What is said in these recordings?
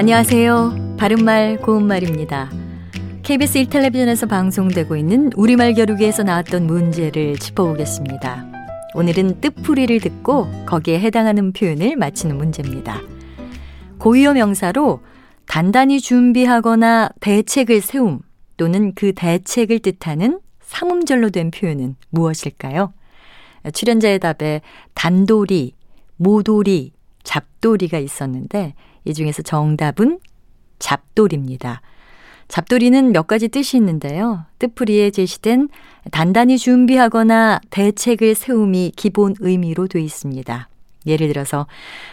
안녕하세요. 바른말 고운말입니다. KBS 1텔레비전에서 방송되고 있는 우리말 겨루기에서 나왔던 문제를 짚어보겠습니다. 오늘은 뜻풀이를 듣고 거기에 해당하는 표현을 맞히는 문제입니다. 고유어 명사로 단단히 준비하거나 대책을 세움 또는 그 대책을 뜻하는 삼음절로 된 표현은 무엇일까요? 출연자의 답에 단돌이, 모돌이, 잡돌이가 있었는데 이 중에서 정답은 잡돌입니다. 잡돌이는 몇 가지 뜻이 있는데요. 뜻풀이에 제시된 단단히 준비하거나 대책을 세움이 기본 의미로 되어 있습니다. 예를 들어서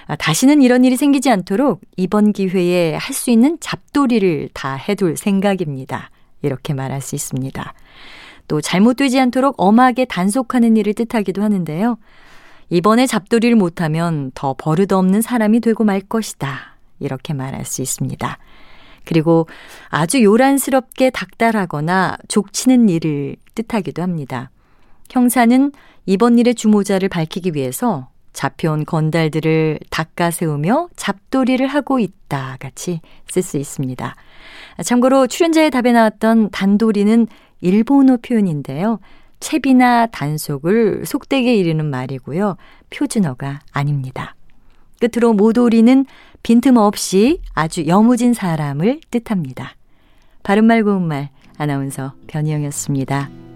아, 다시는 이런 일이 생기지 않도록 이번 기회에 할 수 있는 잡돌이를 다 해둘 생각입니다. 이렇게 말할 수 있습니다. 또 잘못되지 않도록 엄하게 단속하는 일을 뜻하기도 하는데요. 이번에 잡돌이를 못하면 더 버릇없는 사람이 되고 말 것이다. 이렇게 말할 수 있습니다. 그리고 아주 요란스럽게 닥달하거나 족치는 일을 뜻하기도 합니다. 형사는 이번 일의 주모자를 밝히기 위해서 잡혀온 건달들을 닦아 세우며 잡돌이를 하고 있다 같이 쓸 수 있습니다. 참고로 출연자의 답에 나왔던 단돌이는 일본어 표현인데요. 채비나 단속을 속되게 이르는 말이고요. 표준어가 아닙니다. 끝으로 모돌이는 빈틈없이 아주 여무진 사람을 뜻합니다. 바른말 고운말 아나운서 변희영이었습니다.